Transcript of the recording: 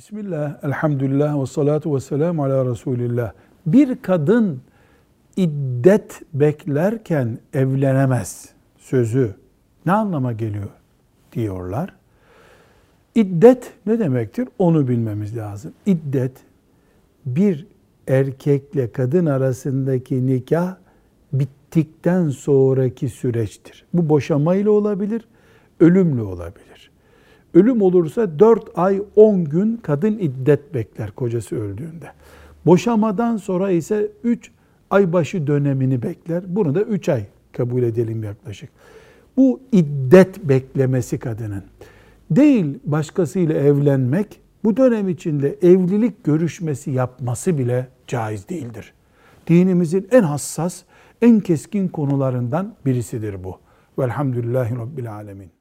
Bismillah, elhamdülillah ve salatu ve selamu ala Resulillah. Bir kadın iddet beklerken evlenemez sözü ne anlama geliyor diyorlar. İddet ne demektir? Onu bilmemiz lazım. İddet bir erkekle kadın arasındaki nikah bittikten sonraki süreçtir. Bu boşamayla olabilir, ölümle olabilir. Ölüm olursa 4 ay 10 gün kadın iddet bekler kocası öldüğünde. Boşamadan sonra ise 3 ay başı dönemini bekler. Bunu da 3 ay kabul edelim yaklaşık. Bu iddet beklemesi kadının. Değil başkasıyla evlenmek, bu dönem içinde evlilik görüşmesi yapması bile caiz değildir. Dinimizin en hassas, en keskin konularından birisidir bu. Velhamdülillahi Rabbil Alemin.